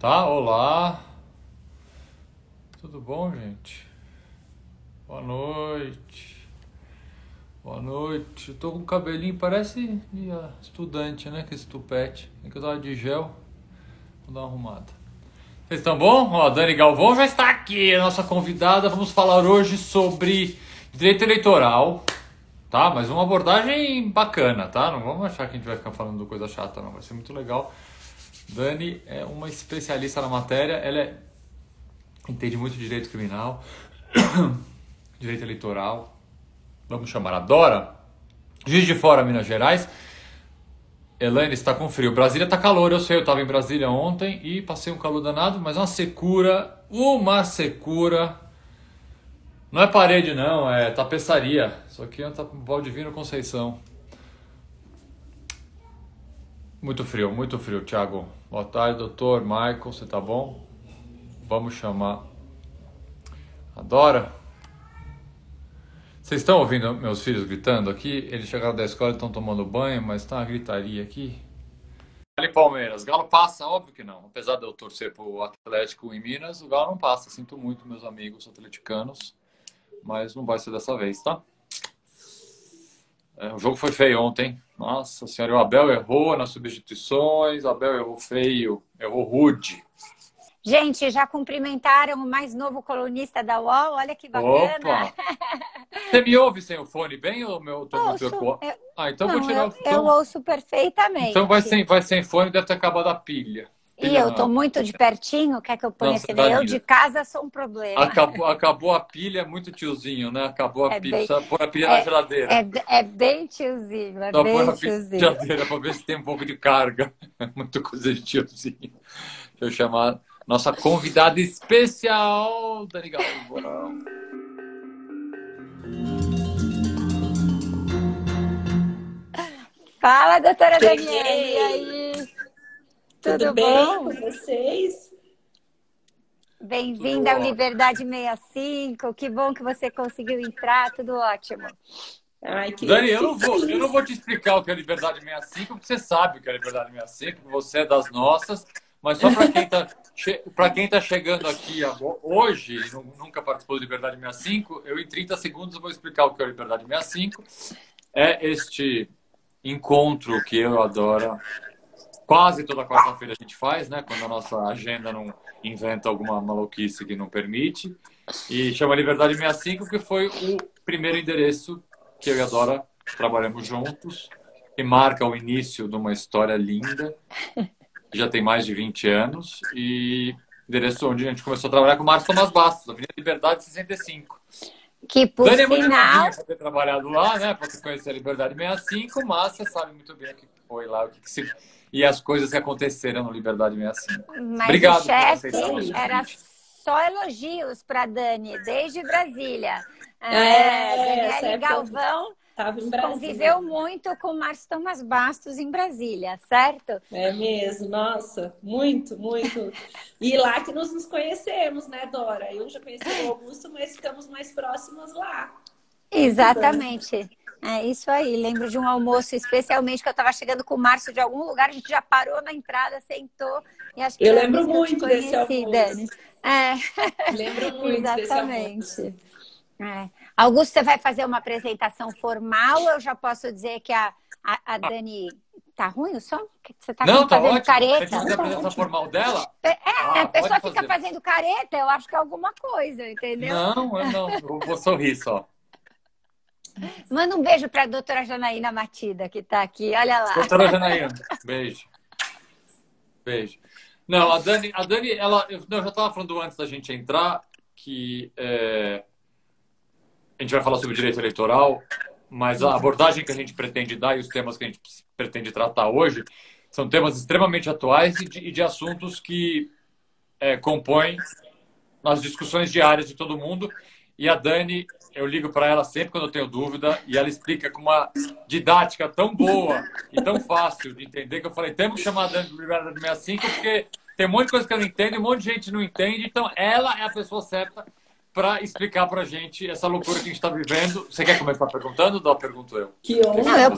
Tá, olá. Tudo bom, gente? Boa noite. Boa noite. Eu tô com o cabelinho, parece ah, estudante, né? Que esse tupete. É que eu tava de gel. Vou dar uma arrumada. Vocês estão bom? Ó, Dani Galvão já está aqui, a nossa convidada. Vamos falar hoje sobre direito eleitoral, tá? Mas uma abordagem bacana, tá? Não vamos achar que a gente vai ficar falando coisa chata, não. Vai ser muito legal. Dani é uma especialista na matéria, ela é, entende muito direito criminal, direito eleitoral, vamos chamar a Dora, Juiz de Fora, Minas Gerais. Elaine está com frio. Brasília está calor, eu sei, eu estava em Brasília ontem e passei um calor danado, mas uma secura, uma secura. Não é parede não, é tapeçaria. Isso aqui é Valdivino Conceição. Muito frio, muito frio, Thiago. Boa tarde, doutor Michael, você tá bom? Vamos chamar a Dora. Vocês estão ouvindo meus filhos gritando aqui? Eles chegaram da escola e estão tomando banho, mas tá uma gritaria aqui. Galo Palmeiras. Galo passa? Óbvio que não. Apesar de eu torcer pro Atlético em Minas, o Galo não passa. Sinto muito, meus amigos atleticanos. Mas não vai ser dessa vez, tá? É, o jogo foi feio ontem. Nossa senhora, o Abel errou nas substituições, o Abel errou feio, errou rude. Gente, já cumprimentaram o mais novo colunista da UOL? Olha que bacana. Opa. Você me ouve sem o fone bem ou meu ouço, eu... Ah, então não, vou tirar eu, o fone. Eu ouço perfeitamente. Então vai sem, vai sem fone, deve ter acabado a pilha. E eu tô muito de pertinho, quer que eu ponha esse daí? Eu de casa sou um problema. Acabou, acabou a pilha, é muito tiozinho, né? Acabou a é pilha, bem, precisa pôr a pilha é, na geladeira. É, é bem tiozinho, é Só bem tiozinho. Na geladeira para ver se tem um pouco de carga. É muito coisa de tiozinho. Deixa eu chamar nossa convidada especial, Dani Galvão. Fala, doutora Daniela. E aí? Tudo, Tudo bem com vocês? Bem-vinda ao Liberdade 65. Que bom que você conseguiu entrar. Tudo ótimo. Ai, que Dani, eu não, vou, eu não vou te explicar o que é Liberdade 65, porque você sabe o que é Liberdade 65, você é das nossas. Mas só para quem está para quem tá chegando aqui hoje e nunca participou do Liberdade 65, eu em 30 segundos vou explicar o que é Liberdade 65. É este encontro que eu adoro quase toda quarta-feira a gente faz, né? Quando a nossa agenda não inventa alguma maluquice que não permite. E chama Liberdade 65, que foi o primeiro endereço que eu e a Dora trabalhamos juntos, e marca o início de uma história linda, já tem mais de 20 anos, e endereço onde a gente começou a trabalhar com o Márcio Tomás Bastos, Avenida Liberdade 65. Que por Dani é muito final... ter trabalhado lá, né? Para você conhecer a Liberdade 65, mas você sabe muito bem o que foi lá, o que, que se e as coisas que aconteceram no Liberdade 65. Mas Obrigado o chefe era só elogios para Dani, desde Brasília. É, é Daniele Galvão conviveu muito com o Márcio Thomas Bastos em Brasília, certo? É mesmo, nossa, muito, muito. E lá que nós nos conhecemos, né, Dora? Eu já conheci o Augusto, mas ficamos mais próximos lá. Exatamente. É isso aí. Lembro de um almoço, especialmente que eu estava chegando com o Márcio de algum lugar, a gente já parou na entrada, sentou e acho que eu lembro muito desse almoço. Dani. É. Lembro muito Exatamente. É. Augusto, você vai fazer uma apresentação formal? Eu já posso dizer que a, a, a Dani Tá ruim o som? Você tá Não, tá fazendo ótimo. careta? Você fazer a apresentação formal dela? É, ah, a pessoa fica fazendo careta, eu acho que é alguma coisa, entendeu? Não, eu não. Eu vou sorrir só. Manda um beijo para a doutora Janaína Matida, que está aqui. Olha lá. Doutora Janaína, beijo. Beijo. Não, a Dani, a Dani ela, eu, não, eu já estava falando antes da gente entrar que é, a gente vai falar sobre direito eleitoral, mas a abordagem que a gente pretende dar e os temas que a gente pretende tratar hoje são temas extremamente atuais e de, e de assuntos que é, compõem as discussões diárias de todo mundo. E a Dani eu ligo para ela sempre quando eu tenho dúvida e ela explica com uma didática tão boa e tão fácil de entender que eu falei, temos que chamar a Dani do Liberdade 65 porque tem um monte de coisa que eu não entendo e um monte de gente não entende, então ela é a pessoa certa para explicar para a gente essa loucura que a gente está vivendo. Você quer começar perguntando ou pergunto eu? Que honra! Não, eu,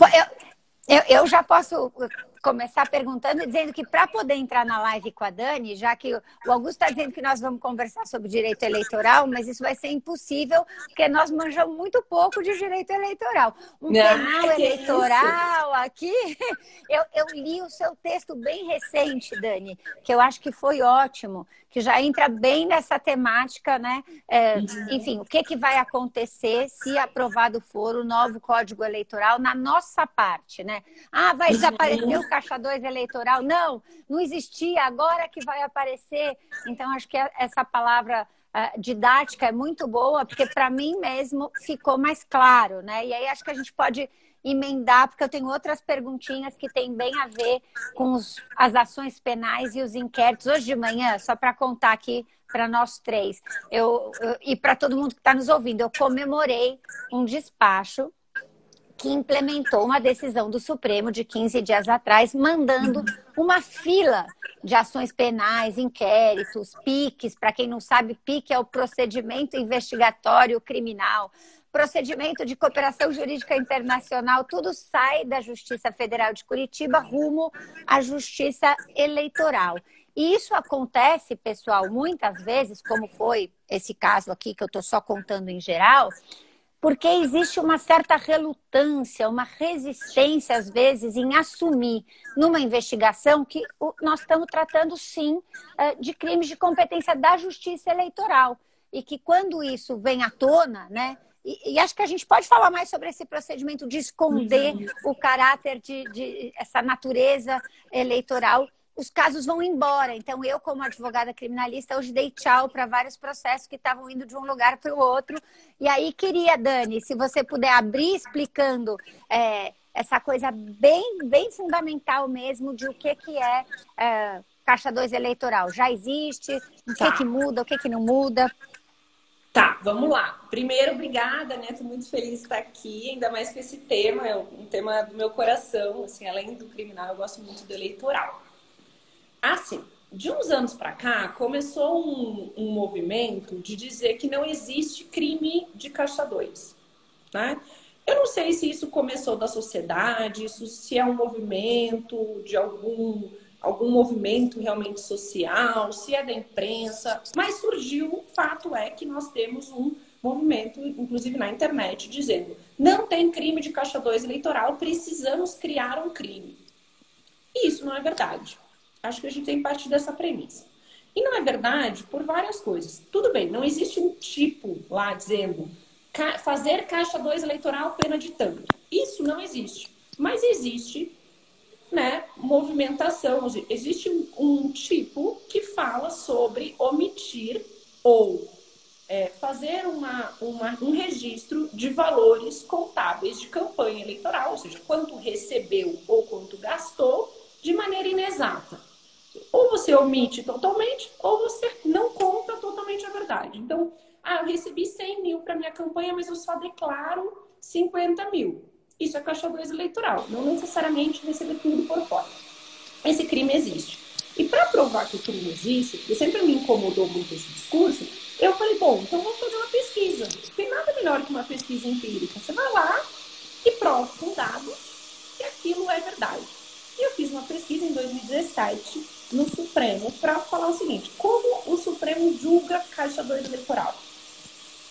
eu, eu já posso começar perguntando e dizendo que para poder entrar na live com a Dani, já que o Augusto está dizendo que nós vamos conversar sobre direito eleitoral, mas isso vai ser impossível, porque nós manjamos muito pouco de direito eleitoral. Um Não, penal eleitoral isso? aqui. Eu, eu li o seu texto bem recente, Dani, que eu acho que foi ótimo, que já entra bem nessa temática, né? É, uhum. enfim, o que, que vai acontecer se aprovado for o novo Código Eleitoral na nossa parte, né? Ah, vai desaparecer o caixa 2 eleitoral? Não, não existia, agora que vai aparecer. Então, acho que essa palavra uh, didática é muito boa, porque para mim mesmo ficou mais claro, né? E aí acho que a gente pode emendar, porque eu tenho outras perguntinhas que têm bem a ver com os, as ações penais e os inquéritos. Hoje de manhã, só para contar aqui para nós três, eu, eu e para todo mundo que está nos ouvindo, eu comemorei um despacho que implementou uma decisão do Supremo de 15 dias atrás, mandando uma fila de ações penais, inquéritos, PICs. Para quem não sabe, PIC é o procedimento investigatório criminal, procedimento de cooperação jurídica internacional, tudo sai da Justiça Federal de Curitiba rumo à Justiça Eleitoral. E isso acontece, pessoal, muitas vezes, como foi esse caso aqui que eu estou só contando em geral, porque existe uma certa relutância, uma resistência, às vezes, em assumir numa investigação que nós estamos tratando, sim, eh, de crimes de competência da justiça eleitoral. E que quando isso vem à tona, né? E, e acho que a gente pode falar mais sobre esse procedimento de esconder uhum. o caráter de, de essa natureza eleitoral os casos vão embora. Então, eu, como advogada criminalista, hoje dei tchau para vários processos que estavam indo de um lugar para o outro. E aí, queria, Dani, se você puder abrir explicando é, essa coisa bem, bem fundamental mesmo de o que, que é, é Caixa 2 eleitoral. Já existe? O tá. que, que muda? O que, que não muda? Tá, vamos lá. Primeiro, obrigada, né? Estou muito feliz de estar aqui, ainda mais com esse tema, é um tema do meu coração, assim, além do criminal, eu gosto muito do eleitoral. Assim, de uns anos para cá, começou um, um, movimento de dizer que não existe crime de caçadores, né? Eu não sei se isso começou da sociedade, isso se é um movimento de algum algum movimento realmente social, se é da imprensa, mas surgiu, o fato é que nós temos um movimento, inclusive na internet, dizendo: não tem crime de caixa 2 eleitoral, precisamos criar um crime. E isso não é verdade. Acho que a gente tem parte dessa premissa. E não é verdade por várias coisas. Tudo bem, não existe um tipo lá dizendo fazer caixa 2 eleitoral pena de tanto. Isso não existe. Mas existe né, movimentação, existe um, tipo que fala sobre omitir ou é, fazer uma, uma, um registro de valores contábeis de campanha eleitoral, ou seja, quanto recebeu ou quanto gastou de maneira inexata. Ou você omite totalmente, ou você não conta totalmente a verdade. Então, ah, eu recebi 100 mil para minha campanha, mas eu só declaro 50 mil. Isso é caixa 2 eleitoral, não necessariamente receber tudo por fora. Esse crime existe. E para provar que o crime existe, que sempre me incomodou muito esse discurso, eu falei, bom, então vamos fazer uma pesquisa. Tem nada melhor que uma pesquisa empírica. Você vai lá e prova com dados que aquilo é verdade. E eu fiz uma pesquisa em 2017 no Supremo para falar o seguinte: como o Supremo julga Caixa 2 eleitoral?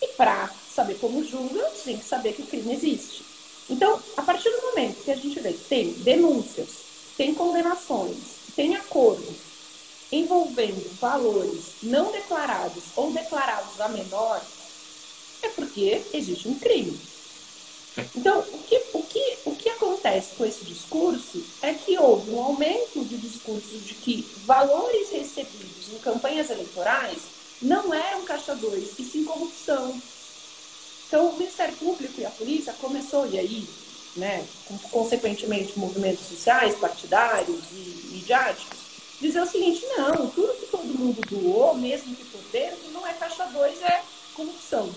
E para saber como julga, tem que saber que o crime existe. Então, a partir do momento que a gente vê que tem denúncias, tem condenações, tem acordo envolvendo valores não declarados ou declarados a menor, é porque existe um crime. Então, o que, o, que, acontece com esse discurso é que houve um aumento de discursos de que valores recebidos em campanhas eleitorais não eram caixa 2, e sim corrupção. Então, o Ministério Público e a polícia começou, e aí, né, consequentemente, movimentos sociais, partidários e midiáticos, dizer o seguinte: não, tudo que todo mundo doou, mesmo que por dentro, não é caixa 2, é corrupção.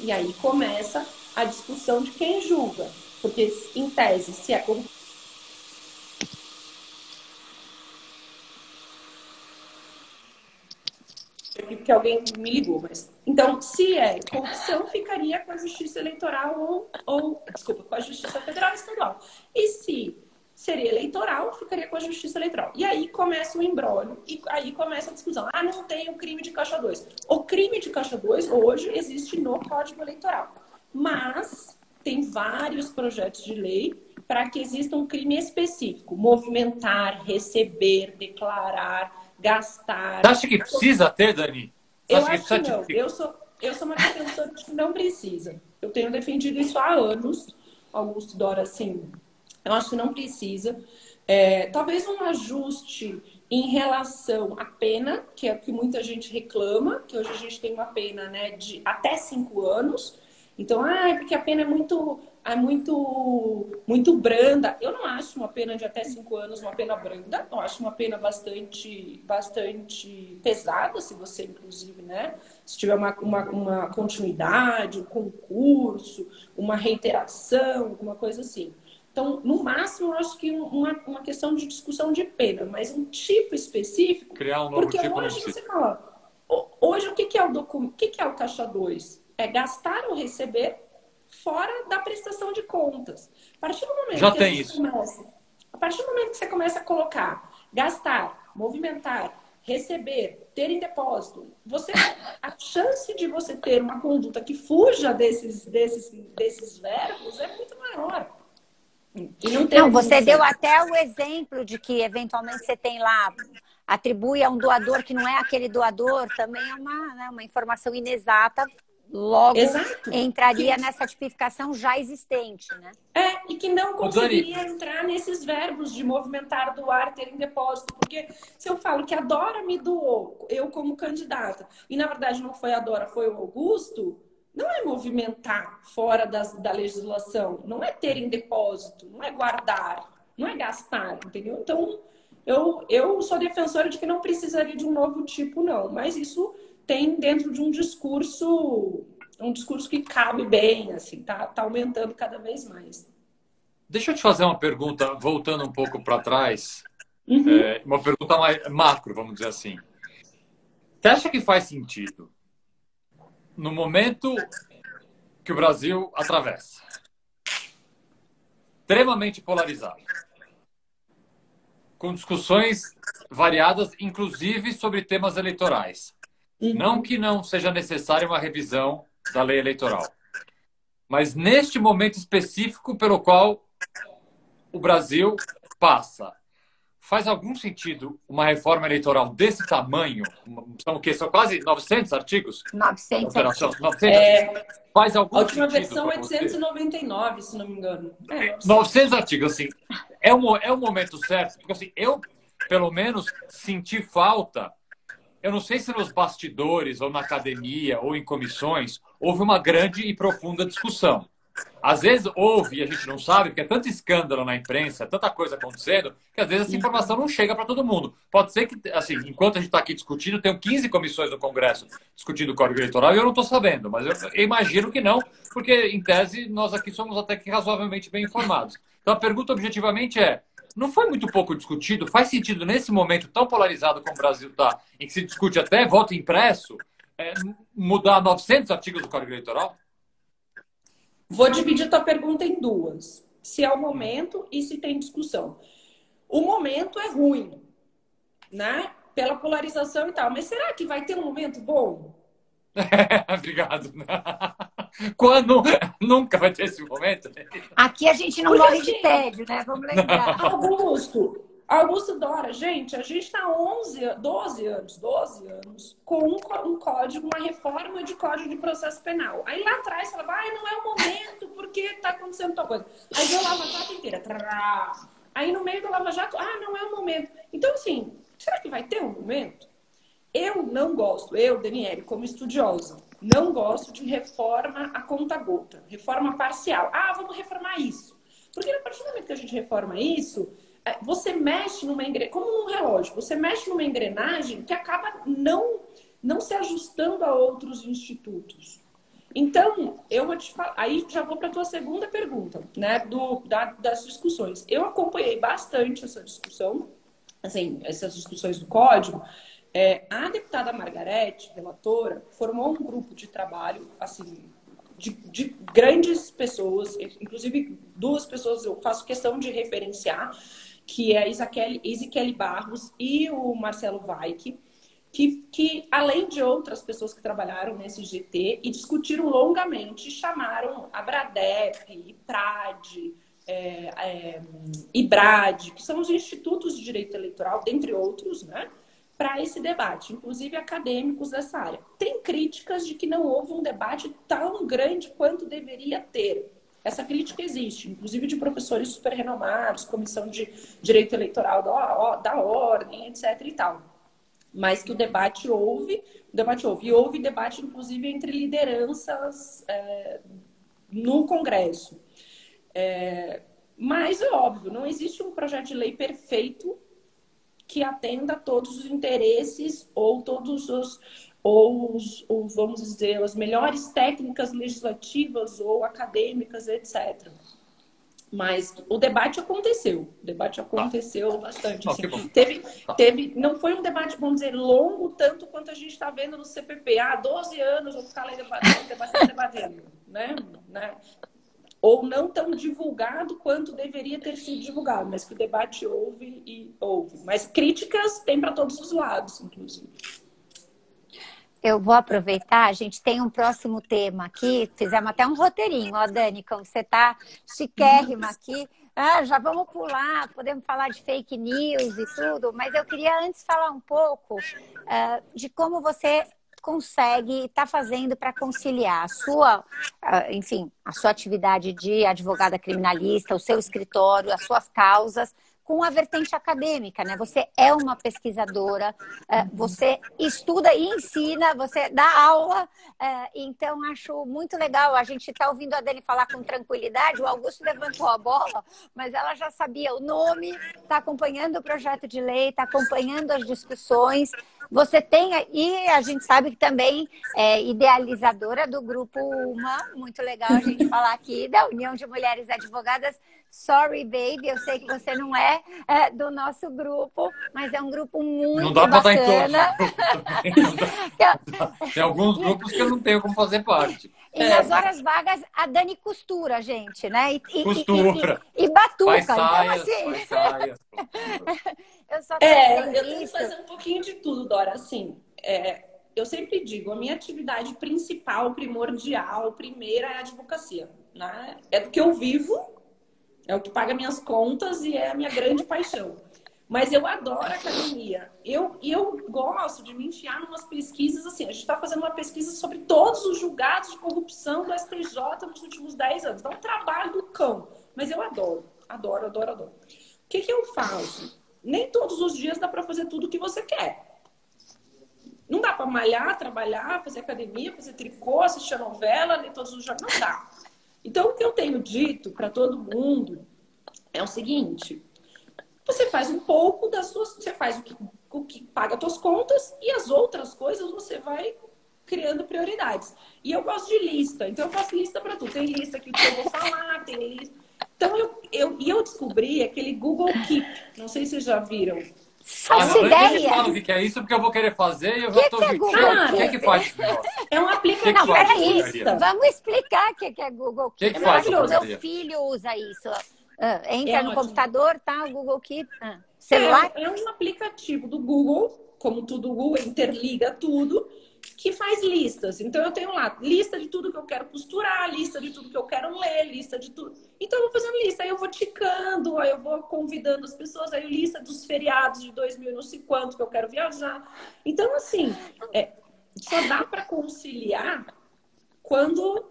E aí começa a discussão de quem julga. Porque, em tese, se é corrupção. Porque alguém me ligou, mas. Então, se é corrupção, ficaria com a justiça eleitoral ou, ou. Desculpa, com a justiça federal e estadual. E se seria eleitoral, ficaria com a justiça eleitoral. E aí começa o embrólio, e aí começa a discussão. Ah, não tem o crime de caixa 2. O crime de caixa 2 hoje existe no Código Eleitoral. Mas tem vários projetos de lei para que exista um crime específico: movimentar, receber, declarar, gastar. Você acha que precisa ter, Dani? Você eu acho que, que não. Eu sou, eu sou uma defensora de que não precisa. Eu tenho defendido isso há anos. Augusto Dora, assim, eu acho que não precisa. É, talvez um ajuste em relação à pena, que é o que muita gente reclama, que hoje a gente tem uma pena né, de até cinco anos. Então, ah, é porque a pena é muito, é muito, muito branda. Eu não acho uma pena de até cinco anos uma pena branda. Eu acho uma pena bastante, bastante pesada, se você, inclusive, né? Se tiver uma, uma, uma continuidade, um concurso, uma reiteração, alguma coisa assim. Então, no máximo, eu acho que uma, uma questão de discussão de pena, mas um tipo específico. Criar um novo porque tipo hoje você fala, hoje o que, que é o documento? O que, que é o caixa 2? É gastar ou receber fora da prestação de contas. A partir do momento Já que tem isso. Começa, a partir do momento que você começa a colocar gastar, movimentar, receber, ter em depósito, você a chance de você ter uma conduta que fuja desses desses desses verbos é muito maior. E não, não você deu até o exemplo de que eventualmente você tem lá, atribui a um doador que não é aquele doador, também é uma, né, uma informação inexata, logo Exato. entraria que... nessa tipificação já existente, né? É, e que não conseguiria entrar nesses verbos de movimentar, doar, ter em depósito, porque se eu falo que a Dora me doou, eu como candidata, e na verdade não foi a Dora, foi o Augusto, não é movimentar fora das, da legislação, não é ter em depósito, não é guardar, não é gastar, entendeu? Então, eu, eu sou defensora de que não precisaria de um novo tipo, não, mas isso tem dentro de um discurso, um discurso que cabe bem, assim, tá, tá aumentando cada vez mais. Deixa eu te fazer uma pergunta, voltando um pouco para trás, uhum. é, uma pergunta mais macro, vamos dizer assim. Você acha que faz sentido no momento que o Brasil atravessa, extremamente polarizado, com discussões variadas, inclusive sobre temas eleitorais. Uhum. Não que não seja necessária uma revisão da lei eleitoral, mas neste momento específico pelo qual o Brasil passa Faz algum sentido uma reforma eleitoral desse tamanho? São o quê? São quase 900 artigos? 900 artigos. 900 é, Faz algum A última versão é 899, se não me engano. É, 900 artigos, assim. É o, é o momento certo? Porque, assim, eu, pelo menos, senti falta eu não sei se nos bastidores, ou na academia, ou em comissões, houve uma grande e profunda discussão. Às vezes houve e a gente não sabe, porque é tanto escândalo na imprensa, tanta coisa acontecendo, que às vezes essa informação não chega para todo mundo. Pode ser que, assim, enquanto a gente está aqui discutindo, tem 15 comissões no Congresso discutindo o Código Eleitoral e eu não estou sabendo, mas eu imagino que não, porque, em tese, nós aqui somos até que razoavelmente bem informados. Então a pergunta objetivamente é: não foi muito pouco discutido? Faz sentido nesse momento tão polarizado como o Brasil está, em que se discute até voto impresso, é, mudar 900 artigos do Código Eleitoral? Vou dividir a tua pergunta em duas. Se é o momento e se tem discussão. O momento é ruim, né? Pela polarização e tal. Mas será que vai ter um momento bom? Obrigado. Quando? Nunca vai ter esse momento. Aqui a gente não morre de tédio, né? Vamos lembrar. Augusto, Augusto Dora, gente, a gente está 11, 12 anos, 12 anos, com um, um, código, uma reforma de código de processo penal. Aí lá atrás falava, ah, não é o momento, porque está acontecendo tal coisa. Aí deu Lava Jato inteira. Trará. Aí no meio do Lava Jato, ah, não é o momento. Então, assim, será que vai ter um momento? Eu não gosto, eu, Daniele, como estudiosa, não gosto de reforma a conta gota, reforma parcial. Ah, vamos reformar isso. Porque a partir do momento que a gente reforma isso, é, você mexe numa engrenagem, como num relógio, você mexe numa engrenagem que acaba não, não se ajustando a outros institutos. Então, eu vou te falar, aí já vou para a tua segunda pergunta, né, do, da, das discussões. Eu acompanhei bastante essa discussão, assim, essas discussões do código. É, a deputada Margarete, relatora, formou um grupo de trabalho, assim, de, de, grandes pessoas, inclusive duas pessoas eu faço questão de referenciar, que é a Ezequiel Barros e o Marcelo Weik, que, que, além de outras pessoas que trabalharam nesse GT e discutiram longamente, chamaram a Bradep, IPRAD, é, é, IBRAD, que são os institutos de direito eleitoral, dentre outros, né? Para esse debate, inclusive acadêmicos dessa área. Tem críticas de que não houve um debate tão grande quanto deveria ter. Essa crítica existe, inclusive de professores super renomados, comissão de direito eleitoral da, da ordem, etc. e tal. Mas que o debate houve, o debate houve, e houve debate, inclusive, entre lideranças é, no Congresso. É, mas é óbvio, não existe um projeto de lei perfeito que atenda a todos os interesses ou todos os ou, os, vamos dizer as melhores técnicas legislativas ou acadêmicas, etc. Mas o debate aconteceu, o debate aconteceu tá. bastante. Assim. teve, tá. teve, não foi um debate, vamos dizer, longo tanto quanto a gente está vendo no CPP. Ah, 12 anos vou ficar lá debatendo, debatendo, debatendo. Né? né? Ou não tão divulgado quanto deveria ter sido divulgado, mas que o debate houve e houve. Mas críticas tem para todos os lados, inclusive. Eu vou aproveitar, a gente tem um próximo tema aqui, fizemos até um roteirinho, ó, Dani, como você está chiquérrima aqui. Ah, já vamos pular, podemos falar de fake news e tudo, mas eu queria antes falar um pouco uh, de como você consegue estar tá fazendo para conciliar a sua, enfim, a sua atividade de advogada criminalista, o seu escritório, as suas causas com a vertente acadêmica, né? Você é uma pesquisadora, é, você estuda e ensina, você dá aula, é, então acho muito legal. A gente está ouvindo a Dani falar com tranquilidade, o Augusto levantou a bola, mas ela já sabia o nome, está acompanhando o projeto de lei, está acompanhando as discussões. Você tem, e a gente sabe que também é idealizadora do grupo UMA, muito legal a gente falar aqui, da União de Mulheres Advogadas Sorry, baby, eu sei que você não é, é do nosso grupo, mas é um grupo muito não dá bacana. Dar em todos. Tem alguns grupos que eu não tenho como fazer parte. E é. nas horas vagas, a Dani costura, gente, né? E, costura. E, e, e batuca. Faz então, saias, então, assim... Faz saias. eu só é, eu tenho que fazer um pouquinho de tudo, Dora. Assim, é, eu sempre digo, a minha atividade principal, primordial, primeira é a advocacia. Né? É do que eu vivo é o que paga minhas contas e é a minha grande paixão. Mas eu adoro academia. Eu, eu gosto de me enfiar em umas pesquisas assim. A gente está fazendo uma pesquisa sobre todos os julgados de corrupção do STJ nos últimos 10 anos. Dá um trabalho do cão. Mas eu adoro, adoro, adoro, adoro. O que, que eu faço? Nem todos os dias dá para fazer tudo o que você quer. Não dá para malhar, trabalhar, fazer academia, fazer tricô, assistir a novela, ler todos os jogos. Não dá. Então, o que eu tenho dito para todo mundo é o seguinte: você faz um pouco das suas. Você faz o que, o que paga as suas contas e as outras coisas você vai criando prioridades. E eu gosto de lista, então eu faço lista para tudo. Tem lista que eu vou falar, tem lista. Então, eu, eu, e eu descobri aquele Google Keep. Não sei se vocês já viram. Faço ah, ideia. Fala o que é isso, porque eu vou querer fazer e eu já estou que é Google O que, é que faz? É um aplicativo. Não, peraí. Vamos explicar o que é Google Keep. Que que faz, meu filho usa isso. Ah, entra é no ótimo. computador, tá? O Google Keep. Ah, celular? É, é um aplicativo do Google, como tudo o Google interliga tudo que faz listas. Então eu tenho lá lista de tudo que eu quero costurar, lista de tudo que eu quero ler, lista de tudo. Então eu vou fazendo lista, aí eu vou ticando, aí eu vou convidando as pessoas, aí lista dos feriados de 2000 não sei quanto que eu quero viajar. Então assim, é, só dá para conciliar quando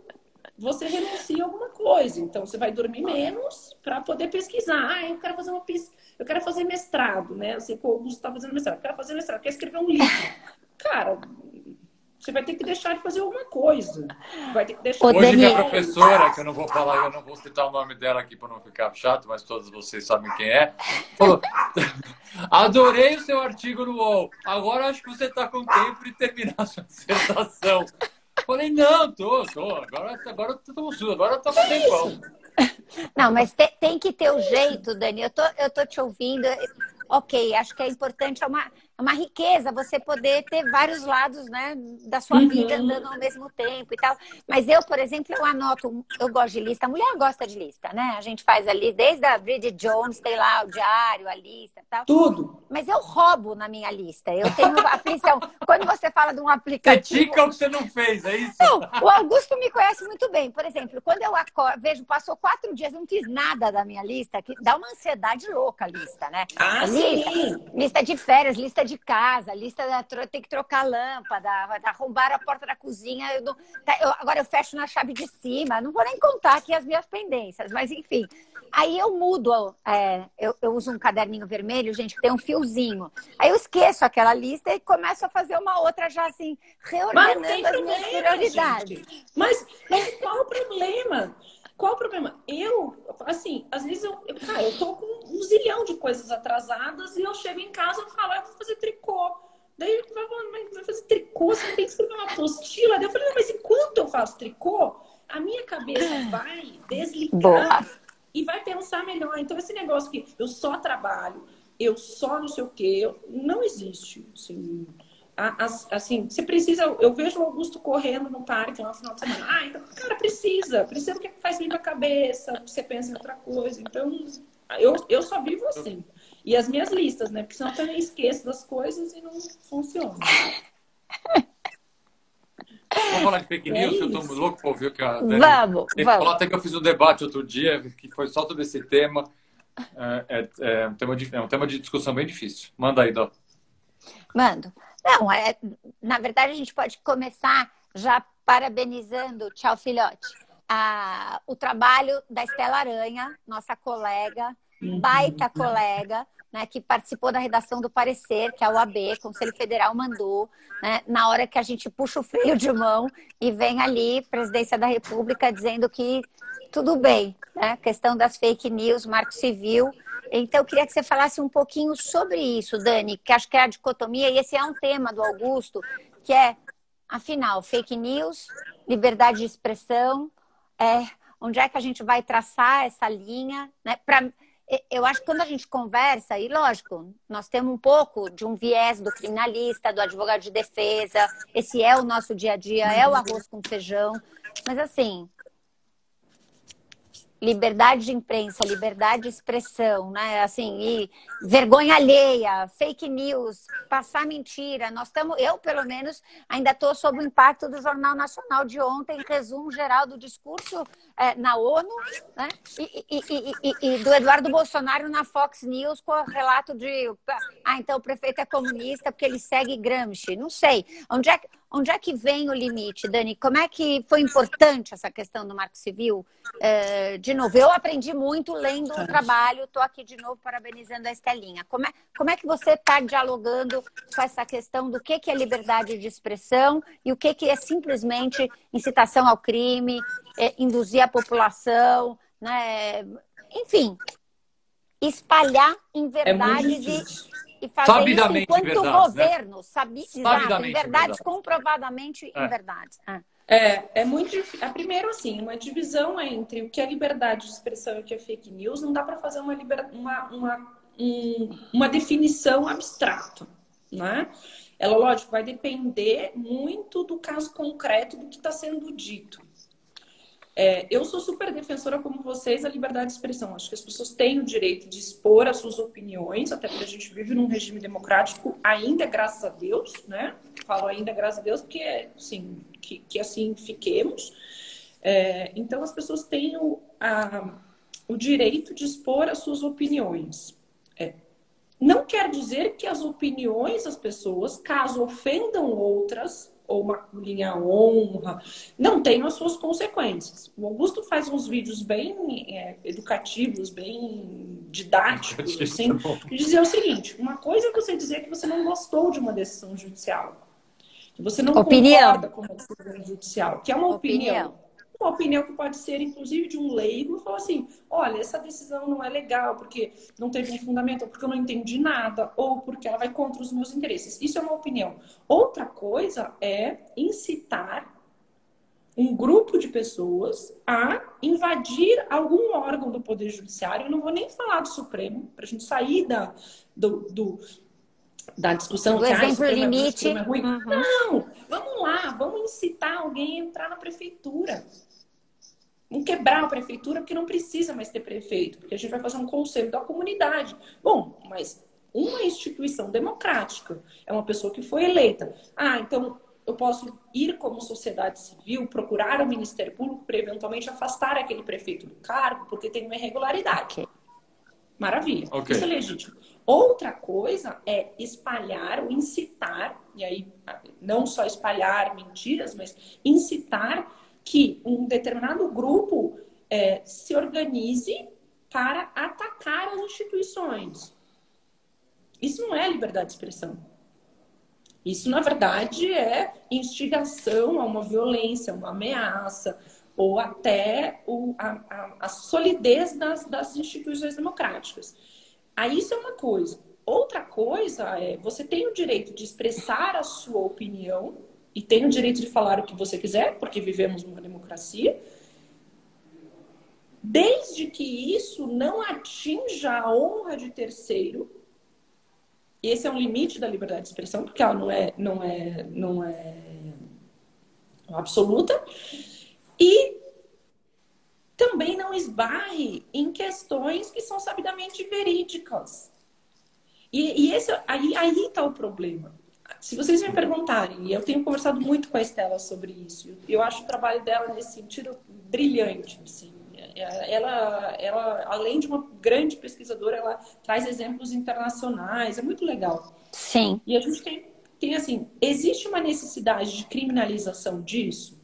você renuncia a alguma coisa. Então você vai dormir menos para poder pesquisar. Ah, eu quero fazer uma pesquisa, eu quero fazer mestrado, né? Eu sei que o Augusto está fazendo mestrado, eu quero fazer mestrado, eu quero escrever um livro. Cara, você vai ter que deixar de fazer alguma coisa. Vai ter que deixar Hoje Daniel... minha professora, que eu não vou falar, eu não vou citar o nome dela aqui para não ficar chato, mas todos vocês sabem quem é, falou: adorei o seu artigo no UOL. Agora acho que você está com tempo de terminar a sua dissertação. Falei, não, tô, tô. Agora, agora eu tô, agora eu tô com tempão. Não, mas te, tem que ter o jeito, Dani. Eu tô, eu tô te ouvindo. Ok, acho que é importante. É uma, uma riqueza você poder ter vários lados né, da sua uhum. vida andando ao mesmo tempo e tal. Mas eu, por exemplo, eu anoto, eu gosto de lista, a mulher gosta de lista, né? A gente faz ali, desde a Bridget Jones, tem lá o diário, a lista e tal. Tudo. Mas eu roubo na minha lista. Eu tenho aflição. Quando você fala de um aplicativo. Você tica o que você não fez, é isso? Não, o Augusto me conhece muito bem. Por exemplo, quando eu acordo, vejo, passou quatro dias, não fiz nada da minha lista, que dá uma ansiedade louca a lista, né? Ah, lista, sim. lista de férias, lista de casa, lista da tem que trocar lâmpada, arrombar a porta da cozinha. Eu não, tá, eu, agora eu fecho na chave de cima. Não vou nem contar aqui as minhas pendências, mas enfim. Aí eu mudo, é, eu, eu, uso um caderninho vermelho, gente, que tem um fiozinho. Aí eu esqueço aquela lista e começo a fazer uma outra já assim, reordenando as minhas prioridades. Mas, mas qual o problema? Qual o problema? Eu, assim, às vezes eu, eu, cara, eu tô com um zilhão de coisas atrasadas e eu chego em casa e falo, ah, eu vou fazer tricô. Daí ele falando, mas vai fazer tricô, você tem que escrever uma apostila. Daí eu falei, mas enquanto eu faço tricô, a minha cabeça vai desligar Boa. e vai pensar melhor. Então, esse negócio que eu só trabalho, eu só não sei o quê, não existe. Assim, assim, você precisa. Eu vejo o Augusto correndo no parque no final de semana. Ah, então, cara, precisa. Precisa porque faz bem pra cabeça, você pensa em outra coisa. Então, eu, eu só vivo assim. E as minhas listas, né? Porque senão eu também esqueço das coisas e não funciona. Vamos falar de fake news, é eu tô louco pra ouvir o que a Dani... Vamos, vamos. Falar até que eu fiz um debate outro dia, que foi só sobre esse tema. É, é, é, um, tema de, é um tema de discussão bem difícil. Manda aí, Dó. Mando. Não, é, na verdade a gente pode começar já parabenizando, tchau filhote, a, o trabalho da Estela Aranha, nossa colega, uhum. baita colega, né, que participou da redação do parecer, que a OAB, Conselho Federal, mandou, né, na hora que a gente puxa o freio de mão e vem ali, Presidência da República, dizendo que tudo bem, né, questão das fake news, marco civil, então, eu queria que você falasse um pouquinho sobre isso, Dani, que acho que é a dicotomia, e esse é um tema do Augusto, que é, afinal, fake news, liberdade de expressão, é, onde é que a gente vai traçar essa linha, né? Pra, eu acho que quando a gente conversa, e lógico, nós temos um pouco de um viés do criminalista, do advogado de defesa, esse é o nosso dia a dia, é o arroz com feijão, mas assim, liberdade de imprensa, liberdade de expressão, né? Assim, e vergonha alheia, fake news, passar mentira. Nós estamos, eu pelo menos ainda estou sob o impacto do Jornal Nacional de ontem, resumo geral do discurso é, na ONU, né? E, e, e, e, do Eduardo Bolsonaro na Fox News com o relato de, ah, então o prefeito é comunista porque ele segue Gramsci. Não sei. Onde é, Onde é que vem o limite, Dani? Como é que foi importante essa questão do Marco Civil? É, de novo, eu aprendi muito lendo o trabalho, estou aqui de novo parabenizando a Estelinha. Como é, como é que você está dialogando com essa questão do que, que é liberdade de expressão e o que, que é simplesmente incitação ao crime, é, induzir a população, né? enfim, espalhar em é verdades é e e fazer isso enquanto verdades, né? governo, né? sabe, exato, em verdades, comprovadamente é. em verdades. É. É, é muito difícil. É, primeiro, assim, uma divisão entre o que é liberdade de expressão e o que é fake news, não dá para fazer uma, liber... uma, uma, um, uma definição abstrata, né? Ela, lógico, vai depender muito do caso concreto do que está sendo dito. É, eu sou super defensora, como vocês, da liberdade de expressão. Acho que as pessoas têm o direito de expor as suas opiniões, até porque a gente vive num regime democrático, ainda graças a Deus, né? Falo ainda graças a Deus, porque, assim, que, que assim fiquemos. É, então, as pessoas têm o, a, o direito de expor as suas opiniões. É, não quer dizer que as opiniões das pessoas, caso ofendam outras, ou uma linha honra, não tem as suas consequências. O Augusto faz uns vídeos bem é, educativos, bem didáticos, assim, e dizer o seguinte: uma coisa é você dizer que você não gostou de uma decisão judicial, que você não opinião. concorda com uma decisão judicial, que é uma opinião. opinião uma opinião que pode ser, inclusive, de um leigo, falou assim: olha, essa decisão não é legal porque não teve um fundamento, ou porque eu não entendi nada, ou porque ela vai contra os meus interesses. Isso é uma opinião. Outra coisa é incitar um grupo de pessoas a invadir algum órgão do Poder Judiciário. Eu não vou nem falar do Supremo, para a gente sair da, do, do da discussão do que exemplo ah, limite. É ruim. Uhum. Não, vamos lá, vamos incitar alguém a entrar na prefeitura. Vamos quebrar a prefeitura porque não precisa mais ter prefeito, porque a gente vai fazer um conselho da comunidade. Bom, mas uma instituição democrática é uma pessoa que foi eleita. Ah, então eu posso ir como sociedade civil, procurar o Ministério Público para eventualmente afastar aquele prefeito do cargo porque tem uma irregularidade. Maravilha. Okay. Isso é legítimo. Outra coisa é espalhar ou incitar, e aí não só espalhar mentiras, mas incitar que um determinado grupo é, se organize para atacar as instituições. Isso não é liberdade de expressão. Isso, na verdade, é instigação a uma violência, uma ameaça, ou até o, a, a, a, solidez das, das instituições democráticas. Aí isso é uma coisa. Outra coisa é você tem o direito de expressar a sua opinião e tem o direito de falar o que você quiser, porque vivemos numa democracia, desde que isso não atinja a honra de terceiro. Esse é um limite da liberdade de expressão, porque ela não é, não é, não é absoluta. E também não esbarre em questões que são sabidamente verídicas. E, e esse, aí está o problema se vocês me perguntarem, e eu tenho conversado muito com a Estela sobre isso, eu acho o trabalho dela nesse sentido brilhante. Assim. Ela, ela, além de uma grande pesquisadora, ela traz exemplos internacionais, é muito legal. Sim. E a gente tem, tem assim, existe uma necessidade de criminalização disso?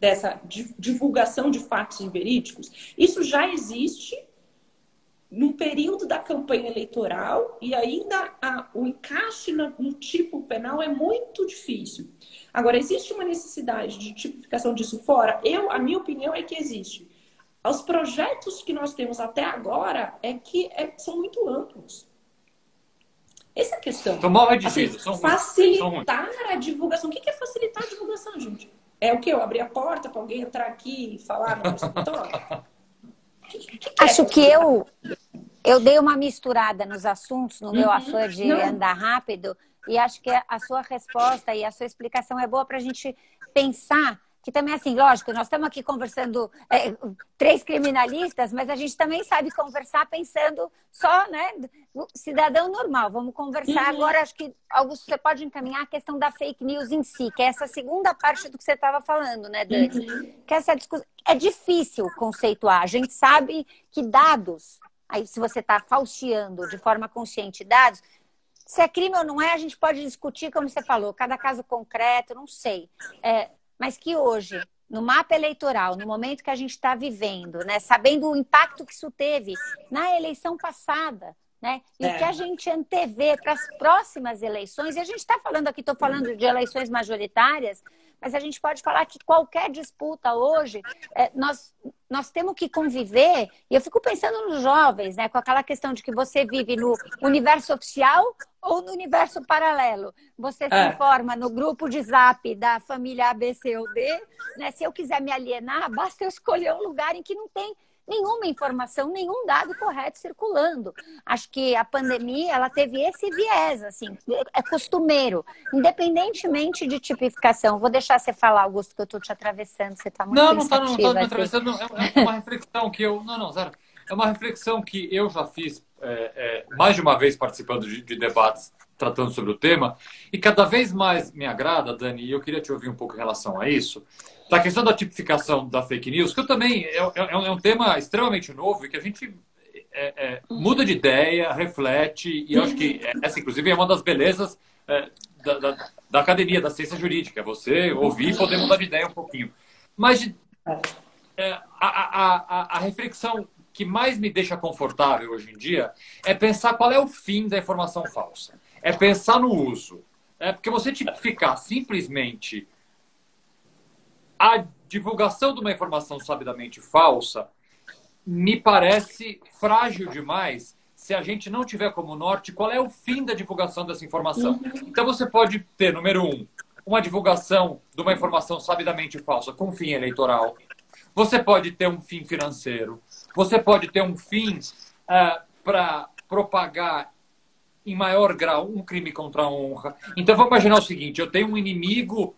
Dessa divulgação de fatos inverídicos? Isso já existe no período da campanha eleitoral e ainda a, o encaixe no, no, tipo penal é muito difícil. Agora, existe uma necessidade de tipificação disso fora? Eu, a minha opinião é que existe. Os projetos que nós temos até agora é que é, são muito amplos. Essa é a questão. São mal assim, são facilitar a divulgação. O que é facilitar a divulgação, gente? É o que? Eu abrir a porta para alguém entrar aqui e falar no escritório? Acho que eu, eu dei uma misturada nos assuntos, no meu uhum. afã de Não. andar rápido, e acho que a sua resposta e a sua explicação é boa para a gente pensar que também, assim, lógico, nós estamos aqui conversando é, três criminalistas, mas a gente também sabe conversar pensando só, né, cidadão normal. Vamos conversar uhum. agora, acho que Augusto, você pode encaminhar a questão da fake news em si, que é essa segunda parte do que você estava falando, né, Dani? Uhum. Que essa discussão é difícil conceituar. A gente sabe que dados, aí se você está falseando de forma consciente dados, se é crime ou não é, a gente pode discutir, como você falou, cada caso concreto, não sei. É, mas que hoje, no mapa eleitoral, no momento que a gente está vivendo, né, sabendo o impacto que isso teve na eleição passada, né? E é. que a gente antevê para as próximas eleições, e a gente está falando aqui, estou falando de eleições majoritárias, mas a gente pode falar que qualquer disputa hoje, é, nós, nós temos que conviver, e eu fico pensando nos jovens, né, com aquela questão de que você vive no universo oficial ou no universo paralelo. Você se é. informa no grupo de zap da família ABC ou D, né? Se eu quiser me alienar, basta eu escolher um lugar em que não tem nenhuma informação, nenhum dado correto circulando. Acho que a pandemia ela teve esse viés, assim, é costumeiro, independentemente de tipificação. Vou deixar você falar, Augusto, que eu estou te atravessando, você está muito Não, não está não, tá me assim. atravessando, é, é uma reflexão que eu... Não, não, zero. É uma reflexão que eu já fiz é, é, mais de uma vez participando de, de debates tratando sobre o tema, e cada vez mais me agrada, Dani, e eu queria te ouvir um pouco em relação a isso, da questão da tipificação da fake news, que eu também é, é, é um tema extremamente novo e que a gente é, é, muda de ideia, reflete, e eu acho que essa, inclusive, é uma das belezas é, da, da, da, academia, da ciência jurídica, você ouvir e poder mudar de ideia um pouquinho. Mas é, a, a, a, a reflexão que mais me deixa confortável hoje em dia é pensar qual é o fim da informação falsa. É pensar no uso. É porque você tipificar simplesmente a divulgação de uma informação sabidamente falsa me parece frágil demais se a gente não tiver como norte qual é o fim da divulgação dessa informação. Uhum. Então você pode ter, número um, uma divulgação de uma informação sabidamente falsa com fim eleitoral. Você pode ter um fim financeiro. Você pode ter um fim uh, é, para propagar em maior grau um crime contra a honra. Então vamos imaginar o seguinte: eu tenho um inimigo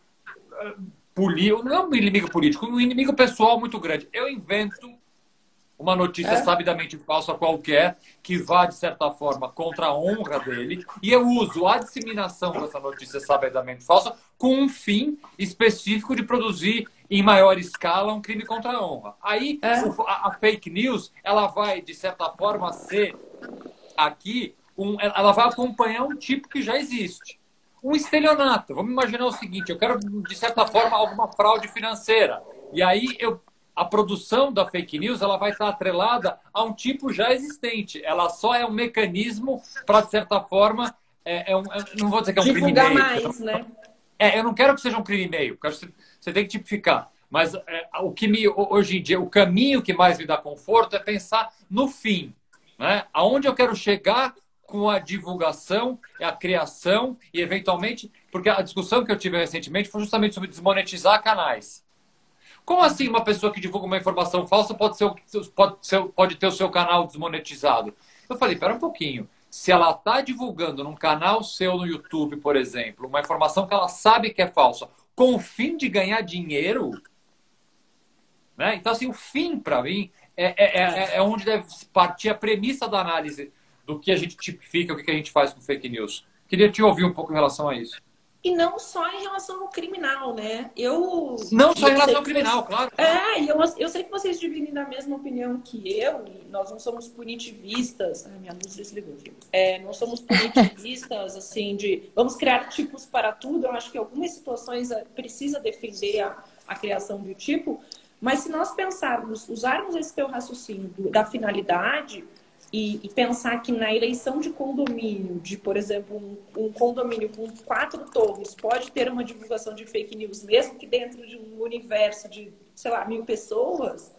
eh, político, não um inimigo político, um inimigo pessoal muito grande. Eu invento uma notícia é? sabidamente falsa qualquer que vá, de certa forma, contra a honra dele, e eu uso a disseminação dessa notícia sabidamente falsa com um fim específico de produzir em maior escala um crime contra a honra. Aí é? a, a, fake news ela vai, de certa forma, ser aqui, um, ela vai acompanhar um tipo que já existe. Um estelionato. Vamos imaginar o seguinte: eu quero, de certa forma, alguma fraude financeira. E aí eu a produção da fake news ela vai estar atrelada a um tipo já existente. Ela só é um mecanismo para, de certa forma, é, é um, é, não vou dizer que é um crime meio. mais, né? É, eu não quero que seja um crime meio, porque você, você tem que tipificar. Mas é, o que me, hoje em dia, o caminho que mais me dá conforto é pensar no fim. Né? Aonde eu quero chegar com a divulgação, a criação e, eventualmente, porque a discussão que eu tive recentemente foi justamente sobre desmonetizar canais. Como assim uma pessoa que divulga uma informação falsa pode, ser, pode, ser, pode ter o seu canal desmonetizado? Eu falei, pera um pouquinho. Se ela está divulgando num canal seu no YouTube, por exemplo, uma informação que ela sabe que é falsa, com o fim de ganhar dinheiro, né? Então, assim, o fim, para mim, é, é, é, é, onde deve partir a premissa da análise do que a gente tipifica, o que a gente faz com fake news. Queria te ouvir um pouco em relação a isso. E não só em relação ao criminal, né? Eu. Não só em relação ao criminal, claro. É, e eu, eu sei que vocês dividem da mesma opinião que eu, nós não somos punitivistas. Ai, minha luz desligou, É, não somos punitivistas, assim, de vamos criar tipos para tudo. Eu acho que algumas situações é, precisa defender a, a criação de tipo, mas se nós pensarmos, usarmos esse teu raciocínio do, da finalidade, e, e, pensar que na eleição de condomínio, de, por exemplo, um, um, condomínio com quatro torres, pode ter uma divulgação de fake news, mesmo que dentro de um universo de, sei lá, mil pessoas,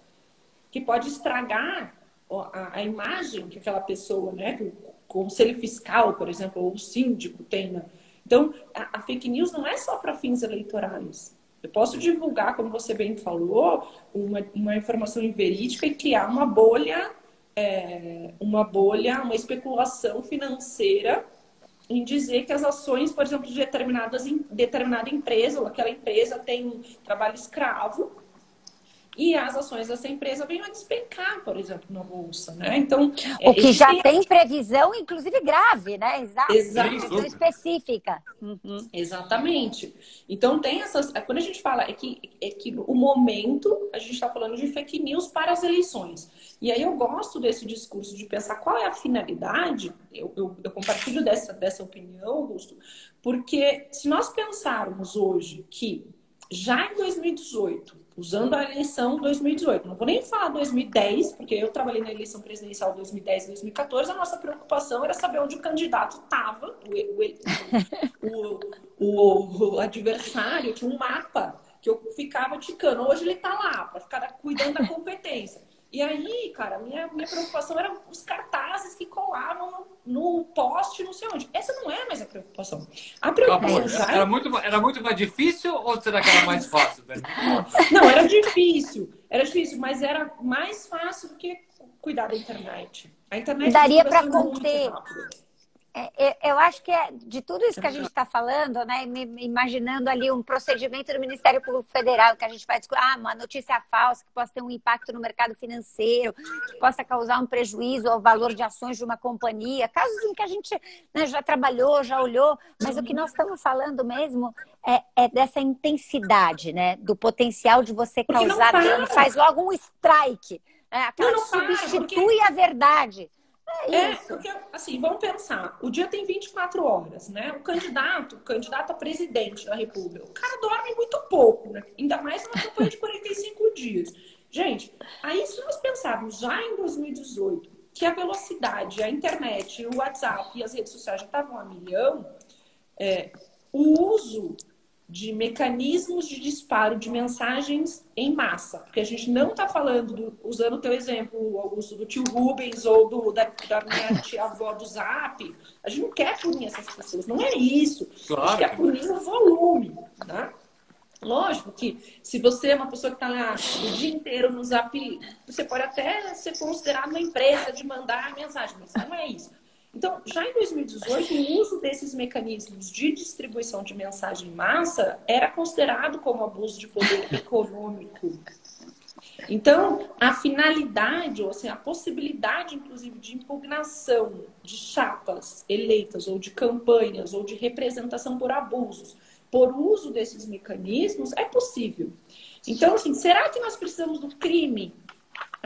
que pode estragar a, a imagem que aquela pessoa, né, que o conselho fiscal, por exemplo, ou o síndico tem. Né? Então, a, a fake news não é só para fins eleitorais. Eu posso divulgar, como você bem falou, uma, uma informação inverídica e criar uma bolha é, uma bolha, uma especulação financeira em dizer que as ações, por exemplo, de determinadas, determinada empresa ou aquela empresa tem trabalho escravo e as ações dessa empresa vêm a despencar, por exemplo, na bolsa, né? Então, o é, que já tem... tem previsão, inclusive grave, né? Exato. Exato. específica. Uhum. Exatamente. Então tem essas. É, quando a gente fala é que é que o momento a gente está falando de fake news para as eleições. E aí eu gosto desse discurso de pensar qual é a finalidade. Eu, eu, eu compartilho dessa dessa opinião, Augusto, porque se nós pensarmos hoje que já em 2018 usando a eleição 2018. Não vou nem falar 2010, porque eu trabalhei na eleição presidencial 2010 e 2014. A nossa preocupação era saber onde o candidato estava, o, o, o, adversário, tinha um mapa que eu ficava ticando. Hoje ele está lá, para ficar cuidando da competência. E aí, cara, minha, minha preocupação era os cartazes que colavam no, no poste, não sei onde. Essa não é mais a preocupação. A preocupação. era, muito, era muito mais difícil ou será que era mais fácil? Né? Não, era difícil. Era difícil, mas era mais fácil do que cuidar da internet. A internet daria para conter. É, é, eu acho que é de tudo isso que a gente está falando, né? Imaginando ali um procedimento do Ministério Público Federal que a gente vai discutir, ah, uma notícia falsa que possa ter um impacto no mercado financeiro, que possa causar um prejuízo ao valor de ações de uma companhia, casos em que a gente né, já trabalhou, já olhou, mas o que nós estamos falando mesmo é, é dessa intensidade, né? Do potencial de você causar dano, faz logo um strike, né? aquela não, não substitui porque... a verdade. É, é porque, assim, vamos pensar. O dia tem 24 horas, né? O candidato, o candidato a presidente da República, o cara dorme muito pouco, né? Ainda mais numa campanha de 45 dias. Gente, aí se nós pensarmos já em 2018 que a velocidade, a internet, o WhatsApp e as redes sociais já estavam a milhão, é, o uso de mecanismos de disparo de mensagens em massa. Porque a gente não está falando, do, usando o teu exemplo, Augusto, do tio Rubens ou do, da, da minha tia-avó do Zap. A gente não quer punir essas pessoas, não é isso. Claro. A gente quer punir o volume. Né? Lógico que se você é uma pessoa que está lá o dia inteiro no Zap, você pode até ser considerado uma empresa de mandar mensagem, mas não é isso. Então, já em 2018, o uso desses mecanismos de distribuição de mensagem em massa era considerado como abuso de poder econômico. Então, a finalidade, ou assim, a possibilidade, inclusive, de impugnação de chapas eleitas, ou de campanhas, ou de representação por abusos, por uso desses mecanismos, é possível. Então, assim, será que nós precisamos do crime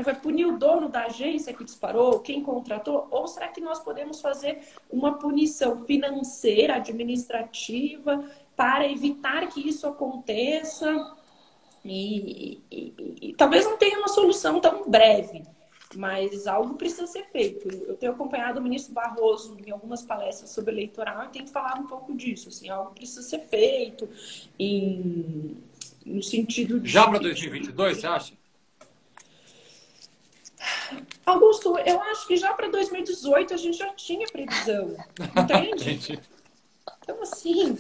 vai punir o dono da agência que disparou, quem contratou? Ou será que nós podemos fazer uma punição financeira, administrativa, para evitar que isso aconteça? E, e, e, e talvez não tenha uma solução tão breve, mas algo precisa ser feito. Eu tenho acompanhado o ministro Barroso em algumas palestras sobre eleitoral e tenho falado um pouco disso. Assim, algo precisa ser feito em, no sentido de. Já para 2022, você acha? Augusto, eu acho que já para 2018 a gente já tinha previsão, entende? então, assim,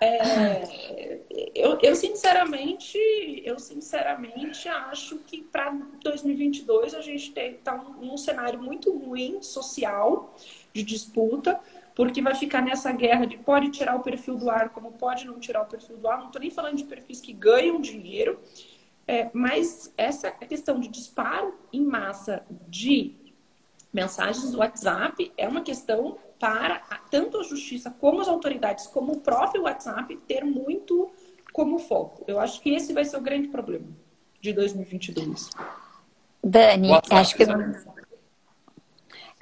é, eu, eu, sinceramente, eu sinceramente acho que para 2022 a gente está num cenário muito ruim social de disputa, porque vai ficar nessa guerra de pode tirar o perfil do ar, como pode não tirar o perfil do ar. Não estou nem falando de perfis que ganham dinheiro, é, mas essa questão de disparo em massa de mensagens do WhatsApp é uma questão para tanto a justiça como as autoridades, como o próprio WhatsApp, ter muito como foco. Eu acho que esse vai ser o grande problema de 2022. Dani, WhatsApp, acho que.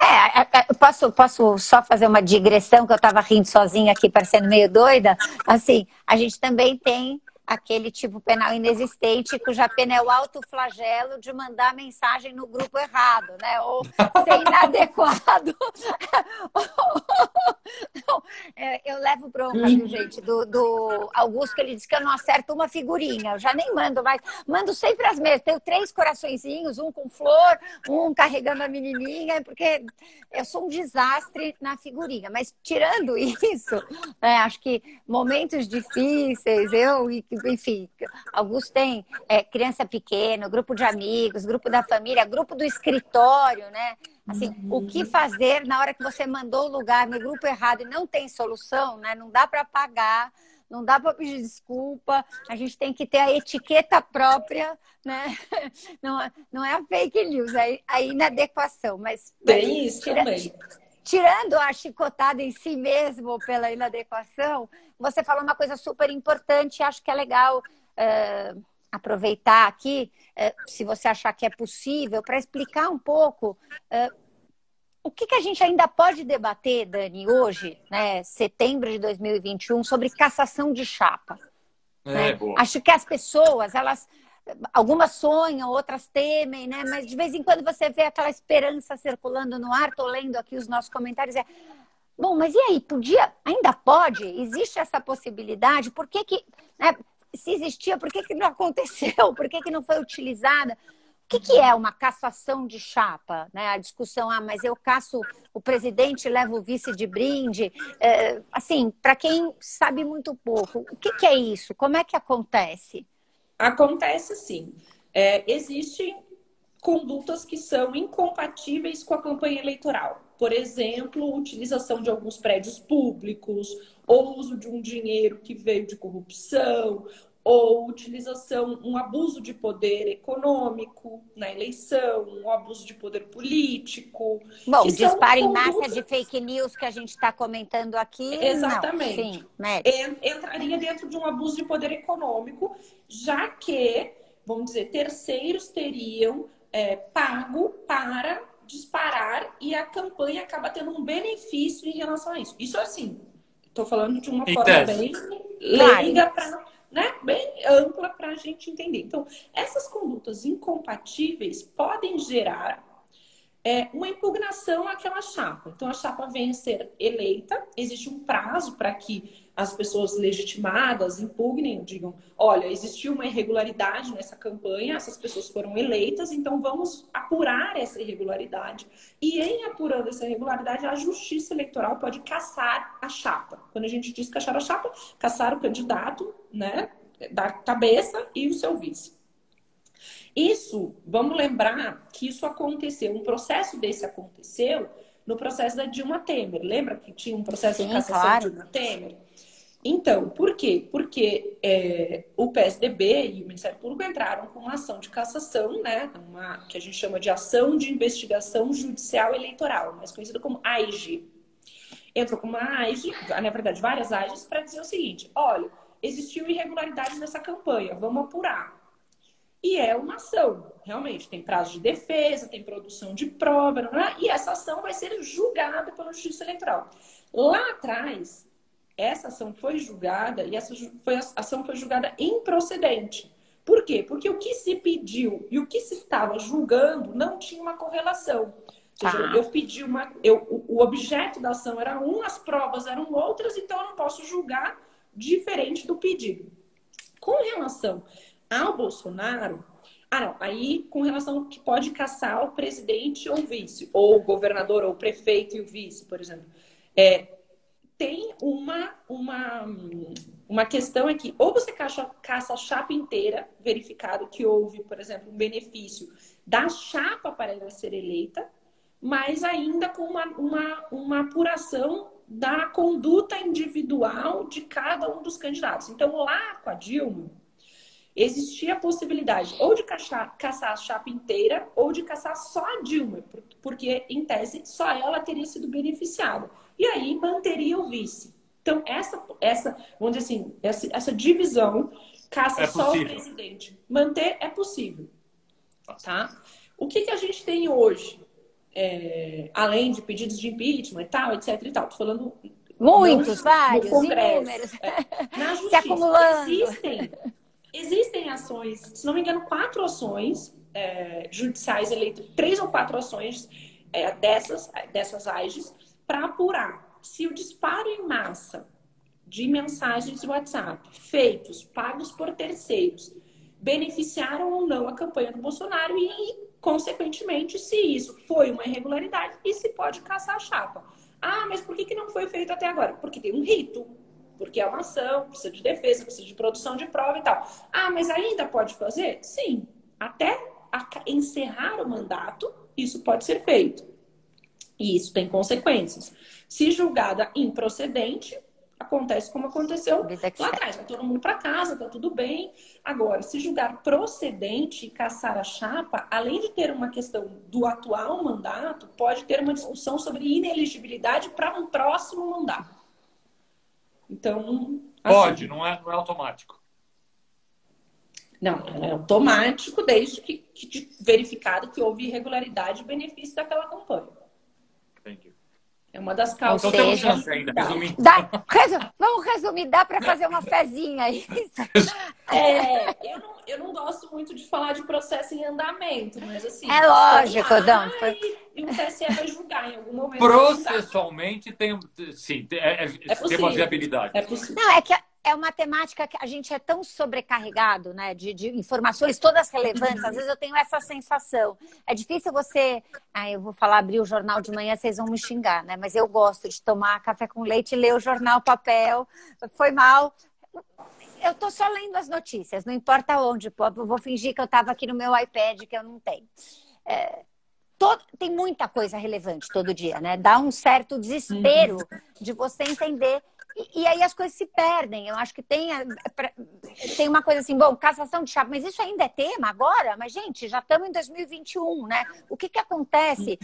É, é, é posso, posso só fazer uma digressão que eu estava rindo sozinha aqui, parecendo meio doida? Assim, a gente também tem aquele tipo penal inexistente, cuja pena é o alto flagelo de mandar mensagem no grupo errado, né? Ou ser inadequado. É, eu levo bronca, viu, gente, do, do Augusto, que ele disse que eu não acerto uma figurinha. Eu já nem mando mais. Mando sempre as mesmas. Tenho três coraçõezinhos, um com flor, um carregando a menininha, porque eu sou um desastre na figurinha. Mas tirando isso, né, acho que momentos difíceis, eu e enfim, alguns têm é, criança pequena, grupo de amigos, grupo da família, grupo do escritório, né? Assim, uhum. o que fazer na hora que você mandou o lugar no grupo errado e não tem solução, né? Não dá para pagar, não dá para pedir desculpa, a gente tem que ter a etiqueta própria, né? Não, é, não é a fake news, é a inadequação, mas... Tem isso tira, também. Tirando a chicotada em si mesmo pela inadequação, você falou uma coisa super importante, acho que é legal uh, aproveitar aqui, uh, se você achar que é possível, para explicar um pouco uh, o que, que, a gente ainda pode debater, Dani, hoje, né, setembro de 2021, sobre cassação de chapa. É, né? Acho que as pessoas, elas algumas sonham, outras temem, né? Mas de vez em quando você vê aquela esperança circulando no ar. Tô lendo aqui os nossos comentários. É, bom, mas e aí? Podia? Ainda pode? Existe essa possibilidade? Por que que, né? Se existia, por que que não aconteceu? Por que que não foi utilizada? O que, que é uma cassação de chapa? Né? A discussão, ah, mas eu caço o presidente, levo o vice de brinde. É, assim, para quem sabe muito pouco, o que, que é isso? Como é que acontece? Acontece sim. É, existem condutas que são incompatíveis com a campanha eleitoral. Por exemplo, utilização de alguns prédios públicos, ou uso de um dinheiro que veio de corrupção, ou utilização, um abuso de poder econômico na eleição, um abuso de poder político. Bom, disparo em massa de fake news que a gente está comentando aqui. Exatamente. Não, sim, né? Entraria dentro de um abuso de poder econômico, já que, vamos dizer, terceiros teriam é, pago para disparar e a campanha acaba tendo um benefício em relação a isso. Isso assim, estou falando de uma forma bem leiga para né, bem ampla para a gente entender. Então, essas condutas incompatíveis podem gerar é, uma impugnação àquela chapa. Então, a chapa vem a ser eleita, existe um prazo para que as pessoas legitimadas impugnem, digam: olha, existiu uma irregularidade nessa campanha, essas pessoas foram eleitas, então vamos apurar essa irregularidade. E em apurando essa irregularidade, a justiça eleitoral pode caçar a chapa. Quando a gente diz caçar a chapa, caçar o candidato, né, da cabeça e o seu vice. Isso, vamos lembrar que isso aconteceu, um processo desse aconteceu no processo da Dilma Temer. Lembra que tinha um processo Sim, de cassação claro. de Dilma Temer? Então, por quê? Porque é, o PSDB e o Ministério Público entraram com uma ação de cassação, né? Uma, que a gente chama de ação de investigação judicial eleitoral, mais conhecida como AIG. Entrou com uma AIG, na verdade, várias AIGs, para dizer o seguinte: olha, existiu irregularidades nessa campanha, vamos apurar. E é uma ação, realmente, tem prazo de defesa, tem produção de prova, e essa ação vai ser julgada pela Justiça Eleitoral. Lá atrás, essa ação foi julgada e essa foi, ação foi julgada improcedente. Por quê? Porque o que se pediu e o que se estava julgando não tinha uma correlação. Ou seja, ah. eu pedi uma. Eu, o objeto da ação era um, as provas eram outras, então eu não posso julgar diferente do pedido. Com relação ao Bolsonaro, ah, não, aí com relação que pode caçar o presidente ou o vice, ou o governador ou o prefeito e o vice, por exemplo. É, tem uma, uma, uma questão aqui. Ou você caça, caça a chapa inteira, verificado que houve, por exemplo, um benefício da chapa para ela ser eleita, mas ainda com uma, uma, uma apuração da conduta individual de cada um dos candidatos. Então, lá com a Dilma, existia a possibilidade ou de caçar, caçar a chapa inteira ou de caçar só a Dilma, porque, em tese, só ela teria sido beneficiada. E aí manteria o vice. Então, essa, essa vamos dizer assim, essa, essa divisão caça é só o presidente. Manter é possível. Tá? O que, que a gente tem hoje? é, além de pedidos de impeachment e tal, etc e tal. Tô falando muitos, vários, inúmeros, é, na justiça, se acumulando. Existem, existem ações, se não me engano, quatro ações é, judiciais eleitas, três ou quatro ações é, dessas dessas AIGs para apurar se o disparo em massa de mensagens de WhatsApp feitos, pagos por terceiros, beneficiaram ou não a campanha do Bolsonaro e Consequentemente, se isso foi uma irregularidade, e se pode caçar a chapa. Ah, mas por que, que não foi feito até agora? Porque tem um rito, porque é uma ação, precisa de defesa, precisa de produção de prova e tal. Ah, mas ainda pode fazer? Sim. Até encerrar o mandato, isso pode ser feito. E isso tem consequências. Se julgada improcedente, acontece como aconteceu lá atrás. Vai todo mundo para casa, tá tudo bem. Agora, se julgar procedente e caçar a chapa, além de ter uma questão do atual mandato, pode ter uma discussão sobre ineligibilidade para um próximo mandato. Então. Assim, pode, não é, não é automático. Não, é automático desde que, que verificado que houve irregularidade e benefício daquela campanha. É uma das causas. Então seja, chance ainda, resumindo. Dá, resu, vamos resumir, dá para fazer uma fezinha aí. É, eu, não, eu não gosto muito de falar de processo em andamento, mas assim. É lógico, Dão. E o TSE vai julgar em algum momento. Processualmente tem, sim, é, é, é tem uma viabilidade. É possível. Não, é que é uma temática que a gente é tão sobrecarregado, né? De, de, informações todas relevantes. Às vezes eu tenho essa sensação. É difícil você. Ah, eu vou falar, abrir o jornal de manhã, vocês vão me xingar, né? Mas eu gosto de tomar café com leite e ler o jornal papel. Foi mal. Eu tô só lendo as notícias, não importa onde. Eu vou fingir que eu estava aqui no meu iPad, que eu não tenho. É, todo, tem muita coisa relevante todo dia, né? Dá um certo desespero uhum. de você entender e, e, aí as coisas se perdem. Eu acho que tem, tem uma coisa assim, bom, cassação de chapa, mas isso ainda é tema agora? Mas, gente, já estamos em 2021, né? O que, que acontece?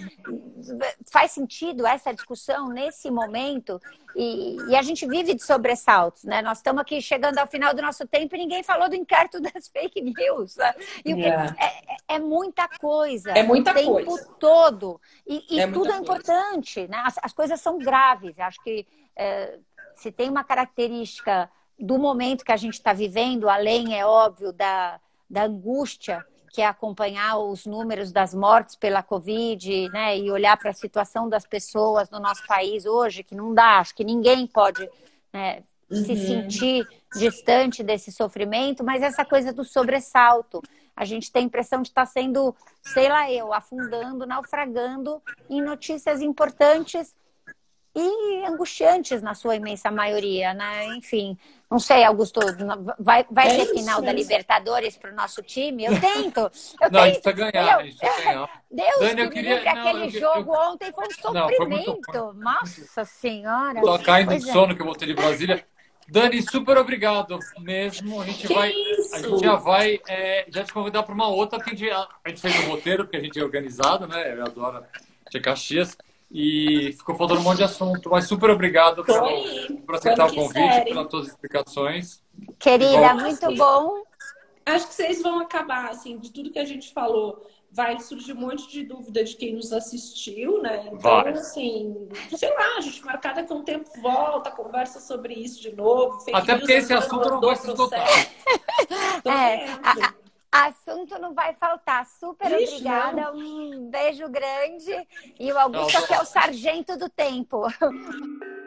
Faz sentido essa discussão nesse momento? E, e, a gente vive de sobressaltos, né? Nós estamos aqui chegando ao final do nosso tempo e ninguém falou do inquérito das fake news. Né? Yeah. É, é, é, muita coisa. É muita o tempo coisa. todo. E, e é tudo é importante, né? As, as, coisas são graves. Acho que é, se tem uma característica do momento que a gente está vivendo, além, é óbvio, da, da angústia que é acompanhar os números das mortes pela Covid, né, e olhar para a situação das pessoas no nosso país hoje, que não dá, acho que ninguém pode né, uhum. se sentir distante desse sofrimento, mas essa coisa do sobressalto. A gente tem a impressão de estar tá sendo, sei lá eu, afundando, naufragando em notícias importantes e angustiantes na sua imensa maioria, né? Enfim, não sei, Augusto, vai, vai é ter final da Libertadores para o nosso time? Eu tento. Eu não, tento. a gente precisa ganhar. Eu, ganhar. Deus Dani, eu queria... Não, aquele eu, jogo eu... ontem foi um sofrimento. Não, foi Nossa Senhora. Tô caindo de é. sono que eu voltei de Brasília. Dani, super obrigado mesmo. A gente que vai, isso? a gente já vai é, já te convidar para uma outra, a gente, a gente fez um roteiro, porque a gente é organizado, né? Eu adoro de Caxias. E ficou faltando um monte de assunto, mas super obrigado por, por aceitar o convite, pelas suas explicações. Querida, muito bom. Acho que vocês vão acabar, assim, de tudo que a gente falou, vai surgir um monte de dúvida de quem nos assistiu, né? Então, vai. assim, sei lá, a gente marcada com o tempo volta, conversa sobre isso de novo. Até porque esse assunto não vai se esgotar. é, a, Assunto não vai faltar. Super Ixi, obrigada. Não. Um beijo grande. E o Augusto, que é o sargento do tempo.